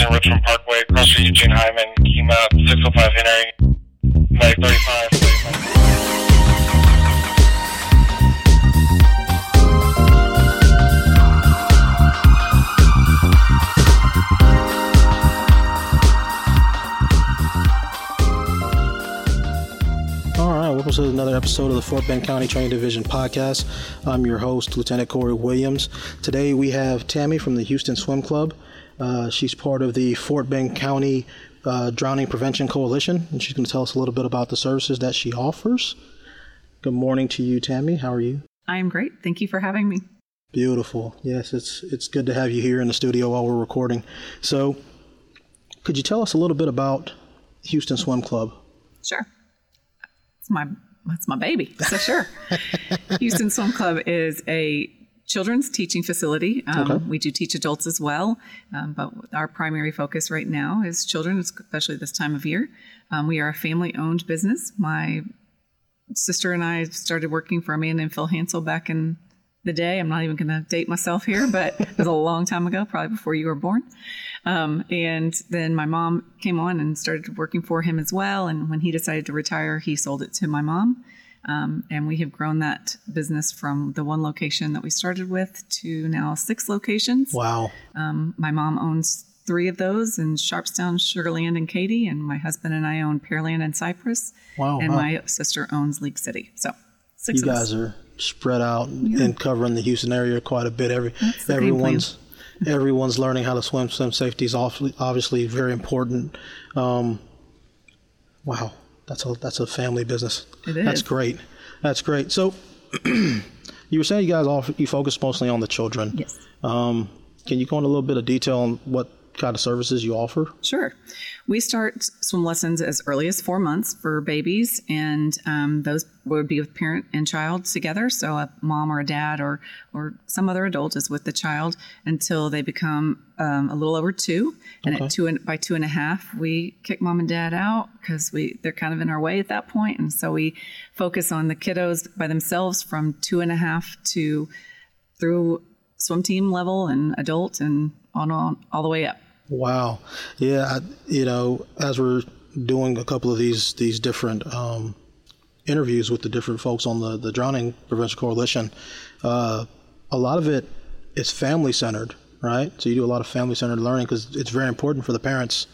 Washington, Richmond mm-hmm. Parkway, across from mm-hmm. Eugene Hyman, key map 605 Henry, Mag 35. 35. All right, welcome to another episode of the Fort Bend County Training Division podcast. I'm your host, Lieutenant Corey Williams. Today we have Tammy from the Houston Swim Club. Uh, she's part of the Fort Bend County uh, Drowning Prevention Coalition, and she's going to tell us a little bit about the services that she offers. Good morning to you, Tammy. How are you? I'm great. Thank you for having me. Beautiful. Yes, it's it's good to have you here in the studio while we're recording. So, could you tell us a little bit about Houston Swim Club? Sure. It's my that's my baby. So sure. Houston Swim Club is a children's teaching facility. Um, Okay. We do teach adults as well, um, but our primary focus right now is children, especially this time of year. Um, we are a family-owned business. My sister and I started working for a man named Phil Hansel back in the day. I'm not even going to date myself here, but it was a long time ago, probably before you were born. Um, and then my mom came on and started working for him as well. And when he decided to retire, he sold it to my mom. Um, and we have grown that business from the one location that we started with to now six locations. Wow. Um, my mom owns three of those in Sharpstown, Sugarland, and Katy. And my husband and I own Pearland and Cypress. Wow. And wow. my sister owns League City. So six you guys us. are spread out and covering the Houston area quite a bit. Every everyone's everyone's learning how to swim. Swim safety is obviously, obviously very important. Um, wow, that's a that's a family business. It That's great. That's great. So you were saying you guys all you focus mostly on the children. Yes. Um, can you go into a little bit of detail on what kind of services you offer? Sure. We start swim lessons as early as four months for babies, and um, those would be with parent and child together. So a mom or a dad or or some other adult is with the child until they become um, a little over two. And Okay. at two and by two and a half, we kick mom and dad out because we they're kind of in our way at that point, and so we focus on the kiddos by themselves from two and a half to through swim team level and adult and on, on all the way up. Wow. Yeah, I, you know, as we're doing a couple of these these different um, interviews with the different folks on the the Drowning Prevention Coalition, uh, a lot of it is family centered, right? So you do a lot of family centered learning because it's very important for the parents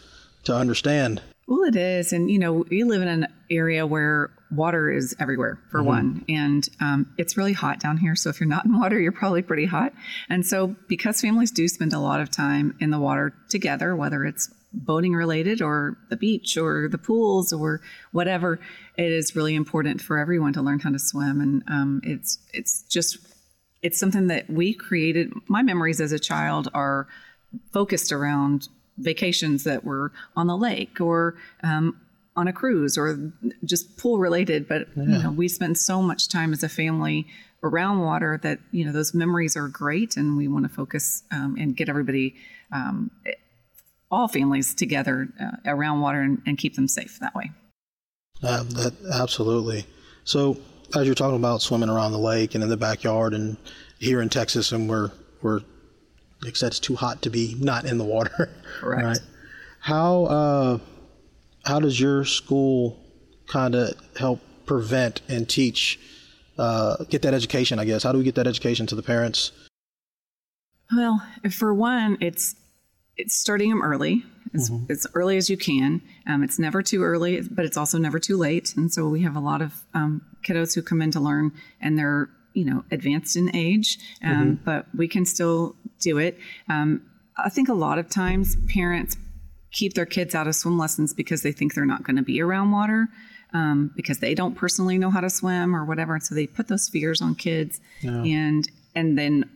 to understand. Well, it is. And, you know, we live in an area where water is everywhere, for one. And um, it's really hot down here. So if you're not in water, you're probably pretty hot. And so, because families do spend a lot of time in the water together, whether it's boating related or the beach or the pools or whatever, it is really important for everyone to learn how to swim. And um, it's, it's just, it's something that we created. My memories as a child are focused around vacations that were on the lake or um, on a cruise or just pool related. But you know, we spend so much time as a family around water that you know those memories are great, and we want to focus um, and get everybody. Um, all families together uh, around water and, and keep them safe that way. Uh, that absolutely. So as you're talking about swimming around the lake and in the backyard, and here in Texas, and we're we're said, it's too hot to be not in the water. Correct. Right. How uh, how does your school kind of help prevent and teach uh, get that education? I guess how do we get that education to the parents? Well, for one, it's it's starting them early, as, as early as you can. Um, it's never too early, but it's also never too late. And so we have a lot of um, kiddos who come in to learn, and they're you know advanced in age, um, but we can still do it. Um, I think a lot of times parents keep their kids out of swim lessons because they think they're not going to be around water. Um, because they don't personally know how to swim or whatever, and so they put those fears on kids, and and then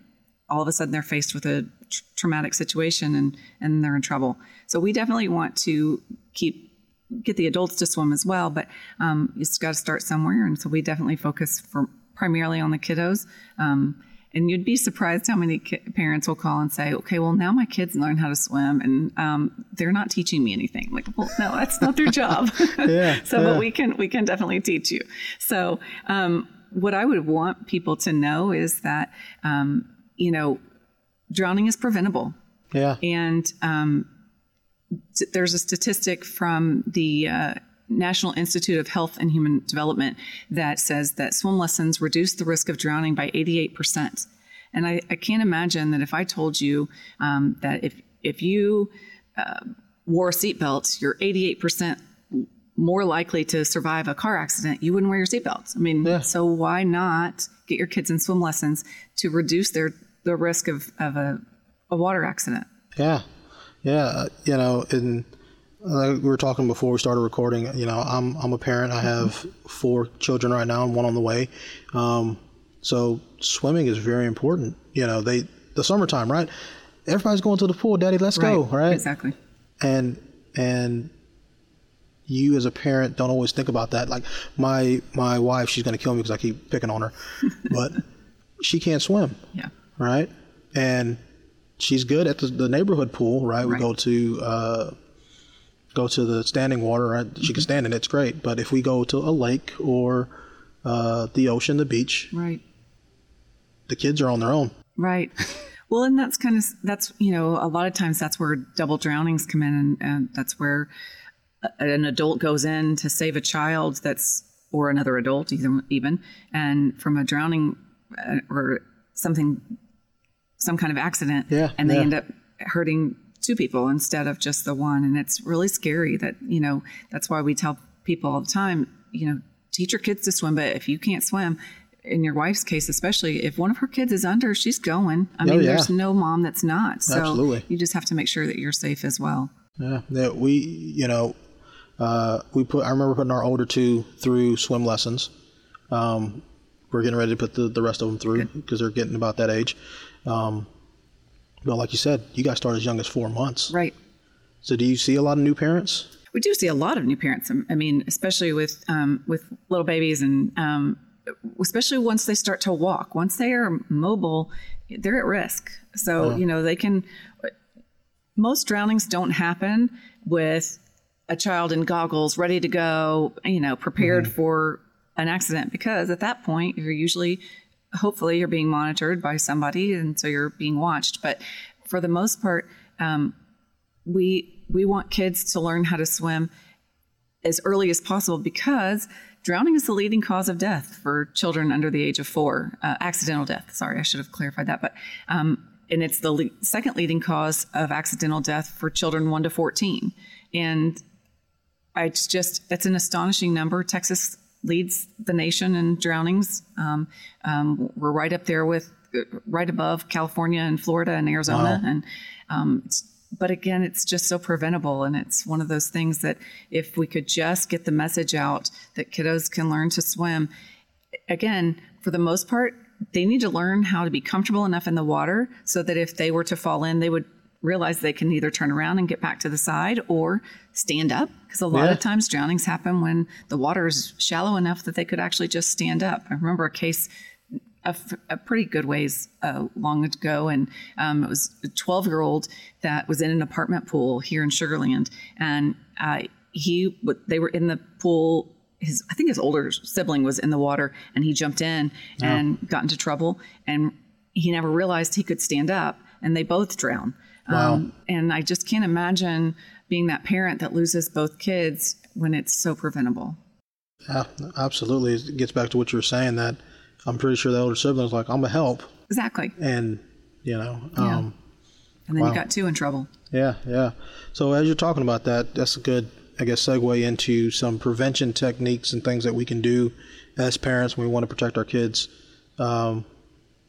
all of a sudden they're faced with a tr- traumatic situation and and they're in trouble. So we definitely want to keep get the adults to swim as well, but um, you just got to start somewhere, and so we definitely focus for primarily on the kiddos. Um, and you'd be surprised how many ki- parents will call and say, "Okay, well now my kids learn how to swim, and um, they're not teaching me anything." Like, well, no, that's not their job. Yeah, so, yeah. but we can we can definitely teach you. So, um, what I would want people to know is that um, you know, drowning is preventable, Yeah. and um, there's a statistic from the uh, National Institute of Health and Human Development that says that swim lessons reduce the risk of drowning by 88%. And I, I can't imagine that if I told you um, that if if you uh, wore a seatbelt, you're 88% more likely to survive a car accident, you wouldn't wear your seatbelt. I mean, Yeah. so why not get your kids in swim lessons to reduce their the risk of, of a, a water accident? Yeah, yeah. uh, You know, and like we were talking before we started recording. You know, I'm I'm a parent. I have four children right now, and one on the way. Um, so swimming is very important. You know, they the summertime, right? Everybody's going to the pool. Daddy, let's go, right? Exactly. and and you as a parent don't always think about that like my my wife she's going to kill me because i keep picking on her but she can't swim Yeah. right and she's good at the, the neighborhood pool right we go to uh go to the standing water right she Mm-hmm. can stand in it, it's great but if we go to a lake or uh the ocean the beach Right. the kids are on their own Right. Well, and that's kind of that's you know a lot of times that's where double drownings come in, and, and that's where an adult goes in to save a child that's or another adult even even and from a drowning uh, or something some kind of accident Yeah, and they yeah. end up hurting two people instead of just the one and it's really scary that you know that's why we tell people all the time you know teach your kids to swim but if you can't swim in your wife's case especially if one of her kids is under she's going i mean Oh, yeah. there's no mom that's not so Absolutely. you just have to make sure that you're safe as well Yeah, that we you know uh, we put. I remember putting our older two through swim lessons. Um, we're getting ready to put the, the rest of them through because they're getting about that age. Um, but like you said, you guys start as young as four months. right So do you see a lot of new parents? we do see a lot of new parents. I mean, especially with um, with little babies, and um, especially once they start to walk. Once they are mobile, they're at risk. So you know they can. Most drownings don't happen with a child in goggles, ready to go. You know, prepared for an accident because at that point you're usually, hopefully, you're being monitored by somebody, and so you're being watched. But for the most part, um, we we want kids to learn how to swim as early as possible because drowning is the leading cause of death for children under the age of four. Uh, accidental death. Sorry, I should have clarified that. But um, and it's the le- second leading cause of accidental death for children one to fourteen. And I- it's just it's an astonishing number. Texas leads the nation in drownings. Um, um, we're right up there with right above California and Florida and Arizona, and um, it's, but again, it's just so preventable, and it's one of those things that if we could just get the message out that kiddos can learn to swim, again, for the most part, they need to learn how to be comfortable enough in the water so that if they were to fall in, they would realize they can either turn around and get back to the side or stand up. Because a lot Yeah. of times drownings happen when the water is shallow enough that they could actually just stand up. I remember a case a, a pretty good ways uh, long ago, and um, it was a 12 year old that was in an apartment pool here in Sugarland, and uh, he they were in the pool. His I think his older sibling was in the water, and he jumped in and got into trouble, and he never realized he could stand up, and they both drowned. Um, and I just can't imagine being that parent that loses both kids when it's so preventable. Yeah, absolutely. It gets back to what you were saying that I'm pretty sure the older siblings like I'm gonna help, Exactly. and you know, Yeah. um, And then Wow. you got two in trouble. Yeah, yeah. So as you're talking about that, that's a good, I guess, segue into some prevention techniques and things that we can do as parents when we want to protect our kids. Um,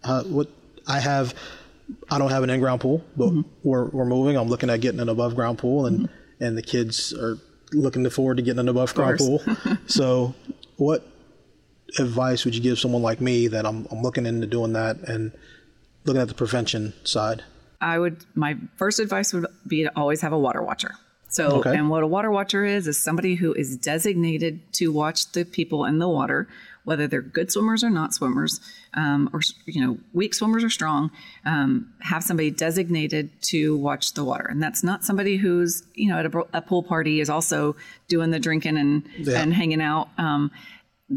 how, what I have, I don't have an in-ground pool, but Mm-hmm. we're we're moving. I'm looking at getting an above-ground pool, and and the kids are looking forward to getting an above-ground pool. so, what advice would you give someone like me that I'm I'm looking into doing that and looking at the prevention side? I would my first advice would be to always have a water watcher. So, Okay. and what a water watcher is is somebody who is designated to watch the people in the water, whether they're good swimmers or not swimmers, um, or you know weak swimmers or strong. Um, have somebody designated to watch the water, and that's not somebody who's you know at a, a pool party is also doing the drinking and Yeah. and hanging out. Um,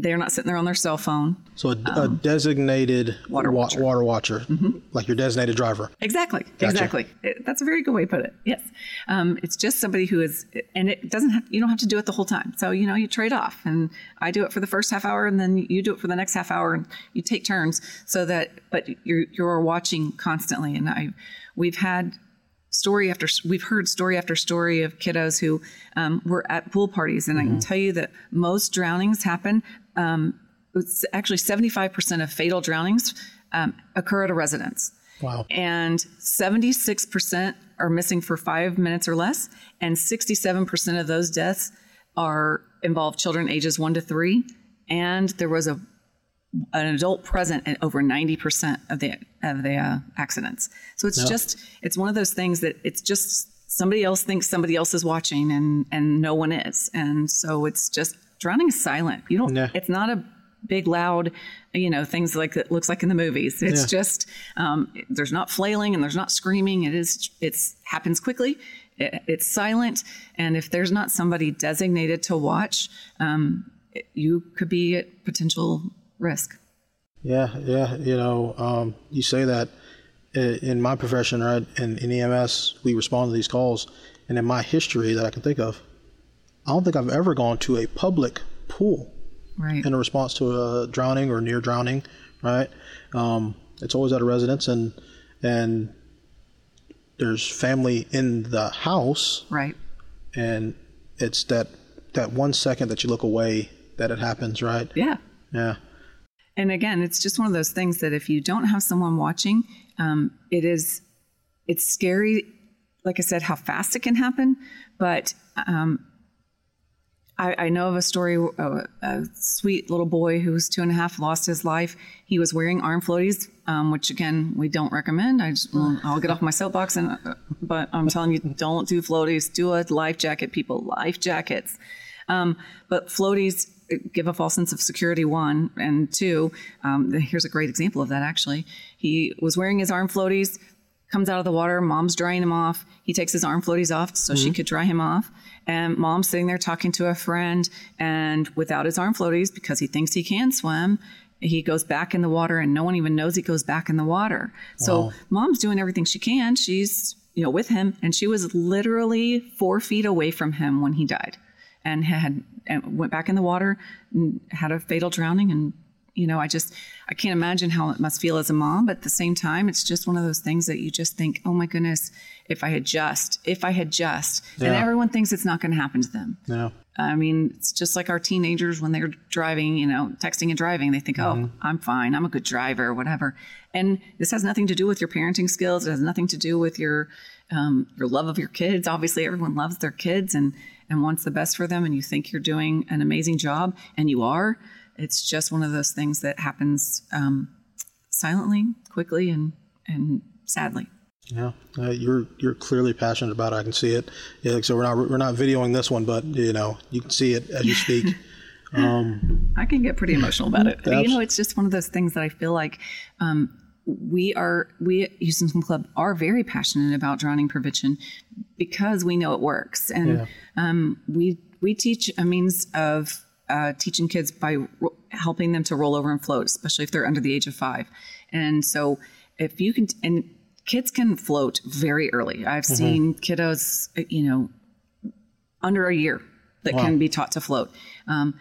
they're not sitting there on their cell phone. So a, a designated Um, water wa- watcher. Mm-hmm. water watcher, like your designated driver. Exactly. Exactly. It- that's a very good way to put it. Yes. Um, it's just somebody who is, and it doesn't have, you don't have to do it the whole time. So, you know, you trade off and I do it for the first half hour and then you do it for the next half hour and you take turns so that, but you're, you're watching constantly. And I, we've had story after, we've heard story after story of kiddos who um, were at pool parties. And I can tell you that most drownings happen, um, it's actually 75% of fatal drownings um, occur at a residence Wow. and 76% are missing for five minutes or less, and 67% of those deaths are involve children ages one to three, and there was a an adult present at over 90% of the of the uh, accidents. So it's just it's one of those things that it's just somebody else thinks somebody else is watching and and no one is, and so it's just drowning is silent. You don't. Yeah. It's not a big loud you know things like that looks like in the movies it's Yeah. just um, there's not flailing and there's not screaming it is it's happens quickly it, it's silent and if there's not somebody designated to watch um, it- you could be at potential risk Yeah, yeah. You know, um, you say that in my profession, right? In, in EMS, we respond to these calls, and in my history that I can think of, I don't think I've ever gone to a public pool right. in a response to a drowning or near drowning, right? Um, it's always at a residence, and and there's family in the house, right. And it's that that one second that you look away that it happens, right? yeah. Yeah, and again it's just one of those things that if you don't have someone watching um, it is it's scary like i said how fast it can happen. But um, I, I know of a story of a sweet little boy who was two and a half lost his life. He was wearing arm floaties um, which again we don't recommend. I just i'll get off my soapbox and uh, but i'm telling you don't do floaties. Do a life jacket people. Life jackets. Um, but floaties give a false sense of security, one. And two, um, here's a great example of that actually. He was wearing his arm floaties, comes out of the water, mom's drying him off. He takes his arm floaties off so she mm-hmm. could dry him off. And mom's sitting there talking to a friend, and without his arm floaties, because he thinks he can swim, he goes back in the water and no one even knows he goes back in the water. So mom's doing everything she can. She's, you know, with him and she was literally four feet away from him when he died and had and went back in the water and had a fatal drowning and you know i just i can't imagine how it must feel as a mom but at the same time it's just one of those things that you just think oh my goodness if i had just if i had just and everyone thinks it's not going to happen to them yeah, I mean, it's just like our teenagers when they're driving, you know, texting and driving. They think, oh, I'm fine. I'm a good driver, whatever. And this has nothing to do with your parenting skills. It has nothing to do with your um, your love of your kids. Obviously, everyone loves their kids and and wants the best for them. And you think you're doing an amazing job, and you are. It's just one of those things that happens um, silently, quickly, and and sadly. yeah. Uh, you're you're clearly passionate about it. I can see it. Yeah, like, so we're not we're not videoing this one, but you know you can see it as you speak. I can get pretty emotional about it. You know, it's just one of those things that I feel like um, we are, we at Houston Swim Club are very passionate about drowning prevention because we know it works. And Yeah. um, we, we teach a means of uh, teaching kids by ro- helping them to roll over and float, especially if they're under the age of five. And so if you can, and kids can float very early. I've seen kiddos, you know, under a year that can be taught to float. Um,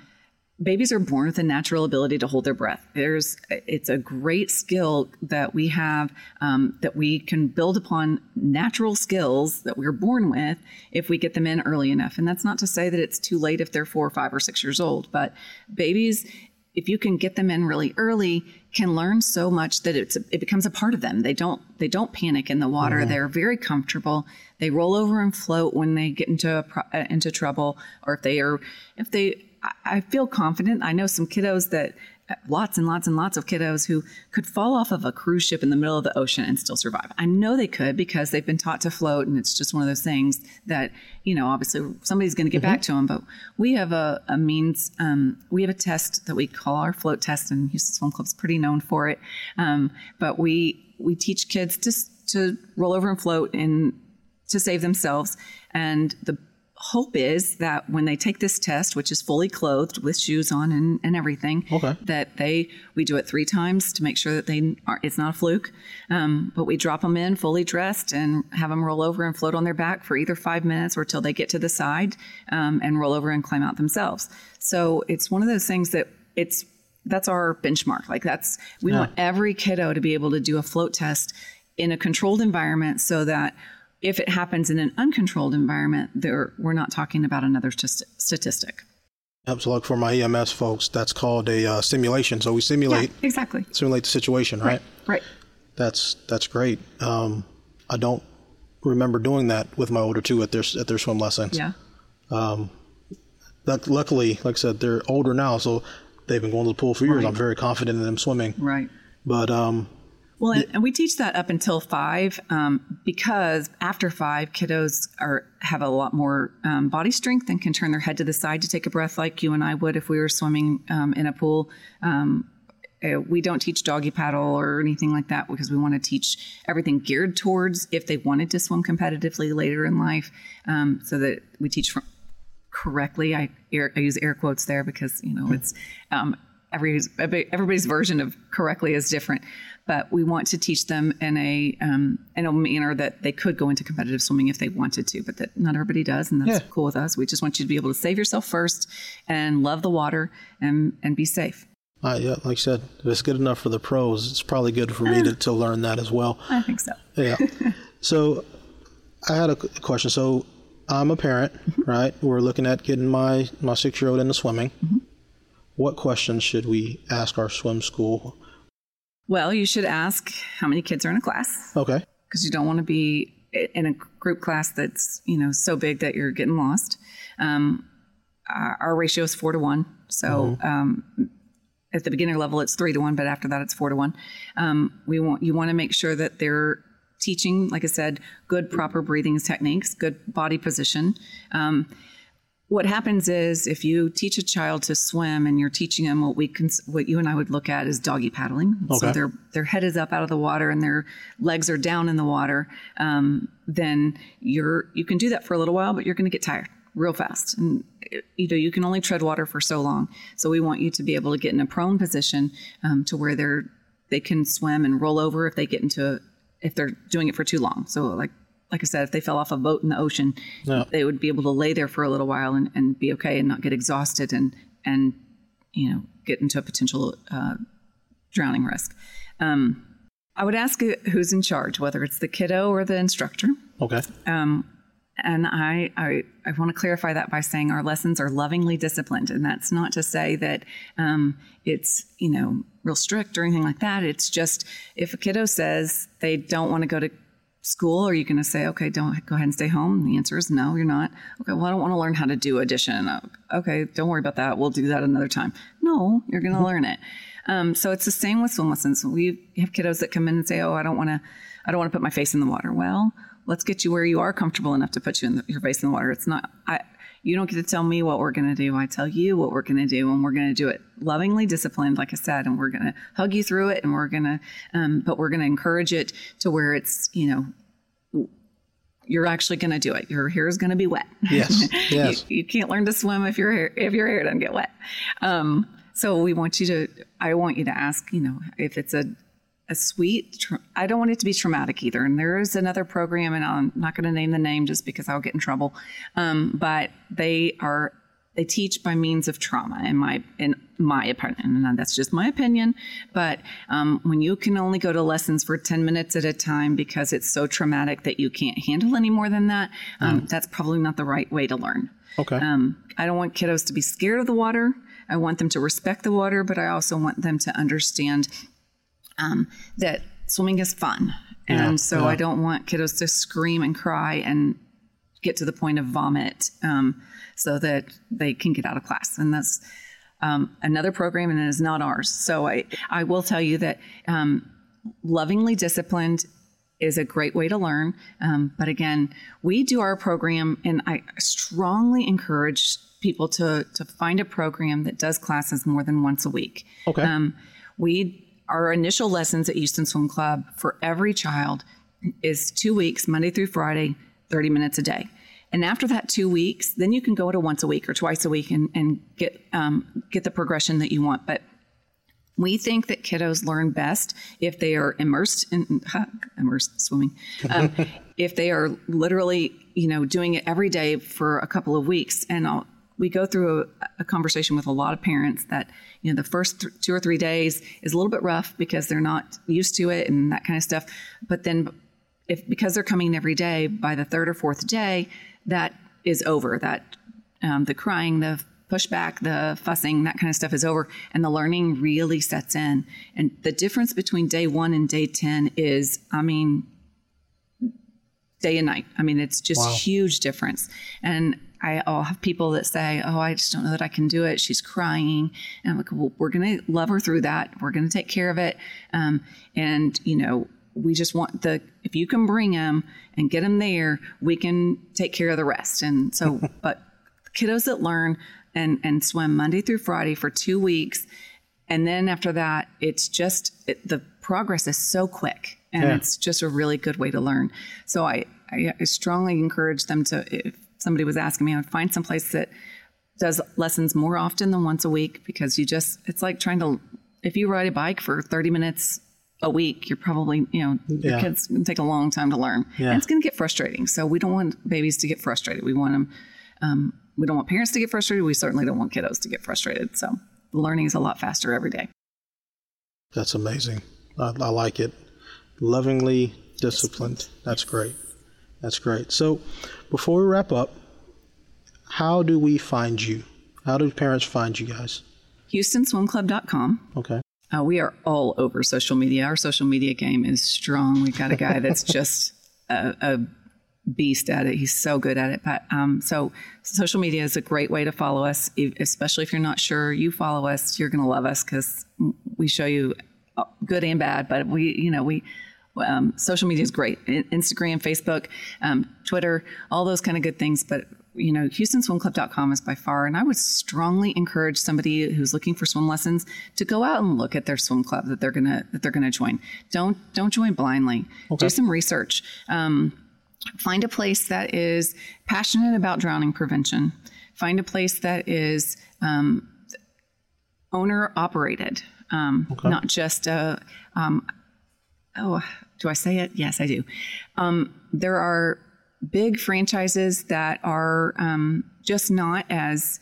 babies are born with a natural ability to hold their breath. There's, it's a great skill that we have um, that we can build upon natural skills that we're born with if we get them in early enough. And that's not to say that it's too late if they're four, five, or six years old, but babies. If you can get them in really early, can learn so much that it's it becomes a part of them. They don't they don't panic in the water. They're very comfortable. They roll over and float when they get into a, uh, into trouble, or if they are if they I- feel confident. I know some kiddos that lots and lots and lots of kiddos who could fall off of a cruise ship in the middle of the ocean and still survive. I know they could because they've been taught to float, and it's just one of those things that you know. Obviously, somebody's going to get back to them, but we have a, a means. Um, we have a test that we call our float test, and Houston Swim Club's pretty known for it. Um, but we we teach kids just to roll over and float and to save themselves, and the hope is that when they take this test, which is fully clothed with shoes on and, and everything, Okay. that they we do it three times to make sure that they are it's not a fluke. Um, but we drop them in fully dressed and have them roll over and float on their back for either five minutes or till they get to the side um, and roll over and climb out themselves. So it's one of those things that it's that's our benchmark. Like that's we want every kiddo to be able to do a float test in a controlled environment so that if it happens in an uncontrolled environment, there we're not talking about another st- statistic. Yep, So, like for my EMS folks, that's called a uh, simulation. So we simulate exactly. simulate the situation, right? Right. That's that's great. Um, I don't remember doing that with my older two at their at their swim lessons. Yeah. Um, that luckily, like I said, they're older now, so they've been going to the pool for years. I'm very confident in them swimming. Right. But um, Well, and, and we teach that up until five um, because after five, kiddos are have a lot more um, body strength and can turn their head to the side to take a breath, like you and I would if we were swimming um, in a pool. Um, uh, we don't teach doggy paddle or anything like that because we want to teach everything geared towards if they wanted to swim competitively later in life, um, so that we teach correctly. I, air, I use air quotes there because you know it's um, every everybody's version of correctly is different. But we want to teach them in a um, in a manner that they could go into competitive swimming if they wanted to, but that not everybody does, and that's Yeah. cool with us. We just want you to be able to save yourself first and love the water and and be safe. I, yeah, like I said, if it's good enough for the pros, it's probably good for me to, to learn that as well. I think so. Yeah. so I had a question. So I'm a parent, mm-hmm. right? We're looking at getting my, my six year old into swimming. Mm-hmm. What questions should we ask our swim school? Well, you should ask how many kids are in a class Okay. because you don't want to be in a group class that's you know so big that you're getting lost. Um, our, our ratio is four to one, so um, at the beginner level it's three to one, but after that it's four to one. Um, we want you want to make sure that they're teaching, like I said, good proper breathing techniques, good body position. What happens is if you teach a child to swim and you're teaching them what we can what you and I would look at is doggy paddling. So their their head is up out of the water and their legs are down in the water um, then you're you can do that for a little while but you're going to get tired real fast. And you know you can only tread water for so long. So we want you to be able to get in a prone position um, to where they're they can swim and roll over if they get into if they're doing it for too long. So like like I said, if they fell off a boat in the ocean, Yeah. they would be able to lay there for a little while and, and be okay and not get exhausted and and you know get into a potential uh, drowning risk. Um, I would ask who's in charge, whether it's the kiddo or the instructor. Okay. And I, I, I want to clarify that by saying our lessons are lovingly disciplined. And that's not to say that um, it's, you know, real strict or anything like that. It's just if a kiddo says they don't want to go to school, are you going to say, okay, don't go ahead and stay home? And the answer is no, you're not. Okay, well, I don't want to learn how to do addition. Okay, don't worry about that. We'll do that another time. No, you're going to learn it. Um, so it's the same with swim lessons. We have kiddos that come in and say, oh, I don't want to, I don't want to put my face in the water. Well, let's get you where you are comfortable enough to put you in the, your face in the water. It's not, I, you don't get to tell me what we're going to do. I tell you what we're going to do, and we're going to do it lovingly, disciplined, like I said, and we're going to hug you through it, and we're going to, um, but we're going to encourage it to where it's, you know, you're actually going to do it. Your hair is going to be wet. Yes. Yes. you, you can't learn to swim if your hair if your hair doesn't get wet. Um, so we want you to. I want you to ask. You know, if it's a a sweet. Tra- I don't want it to be traumatic either. And there is another program, and I'm not going to name the name just because I'll get in trouble. Um, but they are they teach by means of trauma in my in my opinion and that's just my opinion but um, when you can only go to lessons for 10 minutes at a time because it's so traumatic that you can't handle any more than that um, that's probably not the right way to learn Okay. um, I don't want kiddos to be scared of the water. I want them to respect the water, but I also want them to understand um, that swimming is fun. And Yeah, so yeah. I don't want kiddos to scream and cry and get to the point of vomit um, so that they can get out of class. And that's um, another program, and it is not ours. So I, I will tell you that um, lovingly disciplined is a great way to learn. Um, but again, we do our program, and I strongly encourage people to to find a program that does classes more than once a week. Okay. Um, we our initial lessons at Houston Swim Club for every child is two weeks, Monday through Friday, thirty minutes a day. And after that two weeks, then you can go to once a week or twice a week and, and get um, get the progression that you want. But we think that kiddos learn best if they are immersed in immersed swimming. Um, if they are literally, you know, doing it every day for a couple of weeks, and I'll, we go through a, a, conversation with a lot of parents that you know the first th- two or three days is a little bit rough because they're not used to it and that kind of stuff. But then, if because they're coming every day, by the third or fourth day, that is over. That um, the crying, the pushback, the fussing, that kind of stuff is over, and the learning really sets in. And the difference between day one and day 10 is, I mean, day and night. I mean, it's just wow. huge difference. And I, will have people that say, "Oh, I just don't know that I can do it. She's crying," and I'm like, "Well, we're going to love her through that. We're going to take care of it." Um, and you know, we just want the if you can bring them and get them there, we can take care of the rest. And so, but kiddos that learn and, and swim Monday through Friday for two weeks. And then after that, it's just it, the progress is so quick and yeah. it's just a really good way to learn. So I, I, I strongly encourage them to, if somebody was asking me, I would find some place that does lessons more often than once a week because you just, it's like trying to, if you ride a bike for 30 minutes a week, you're probably, you know, yeah. your kids to take a long time to learn. Yeah. And it's going to get frustrating. So we don't want babies to get frustrated. We want them um, we don't want parents to get frustrated. We certainly don't want kiddos to get frustrated. So learning is a lot faster every day. That's amazing. I, I like it. Lovingly disciplined. That's great. That's great. So before we wrap up, how do we find you? How do parents find you guys? HoustonSwimClub.com. Okay. Uh, we are all over social media. Our social media game is strong. We've got a guy that's just a, a beast at it. He's so good at it. But um, so social media is a great way to follow us, especially if you're not sure. You follow us, you're going to love us because we show you uh, good and bad. But we, you know, we um, social media is great. Instagram, Facebook, um, Twitter, all those kind of good things. But you know, HoustonSwimClub.com is by far, and I would strongly encourage somebody who's looking for swim lessons to go out and look at their swim club that they're gonna that they're gonna join. Don't don't join blindly. Okay. Do some research. Um, Find a place that is passionate about drowning prevention. Find a place that is um, owner operated, um, okay. not just a. Um, oh, do I say it? Yes, I do. Um, there are big franchises that are um, just not as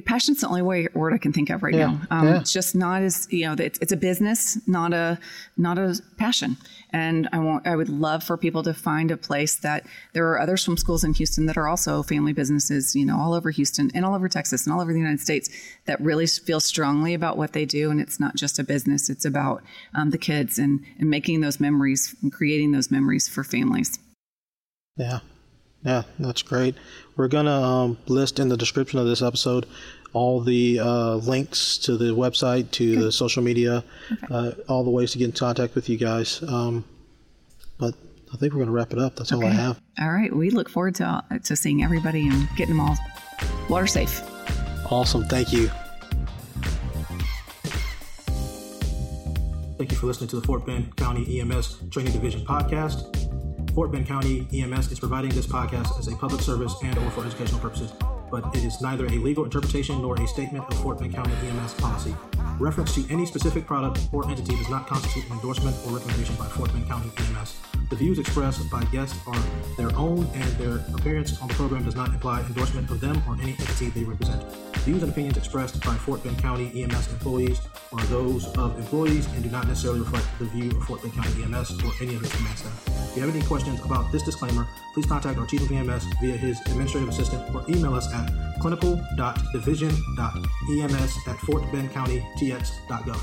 passion's the only way, word I can think of right yeah, now. Um, yeah. It's just not as you know, it's, it's a business, not a not a passion. And I want I would love for people to find a place that there are other swim schools in Houston that are also family businesses, you know, all over Houston and all over Texas and all over the United States that really feel strongly about what they do. And it's not just a business; it's about um, the kids and and making those memories and creating those memories for families. Yeah, yeah, that's great. We're going to um, list in the description of this episode all the uh, links to the website, to okay. the social media, okay. uh, all the ways to get in contact with you guys. Um, but I think we're going to wrap it up. That's okay. all I have. All right. We look forward to, uh, to seeing everybody and getting them all water safe. Awesome. Thank you. Thank you for listening to the Fort Bend County EMS Training Division podcast. Fort Bend County EMS is providing this podcast as a public service and or for educational purposes, but it is neither a legal interpretation nor a statement of Fort Bend County EMS policy. Reference to any specific product or entity does not constitute an endorsement or recommendation by Fort Bend County EMS. The views expressed by guests are their own, and their appearance on the program does not imply endorsement of them or any entity they represent. Views and opinions expressed by Fort Bend County EMS employees are those of employees and do not necessarily reflect the view of Fort Bend County EMS or any of its command staff. If you have any questions about this disclaimer, please contact our Chief of EMS via his administrative assistant or email us at clinical.division.ems at fortbendcountytx.gov.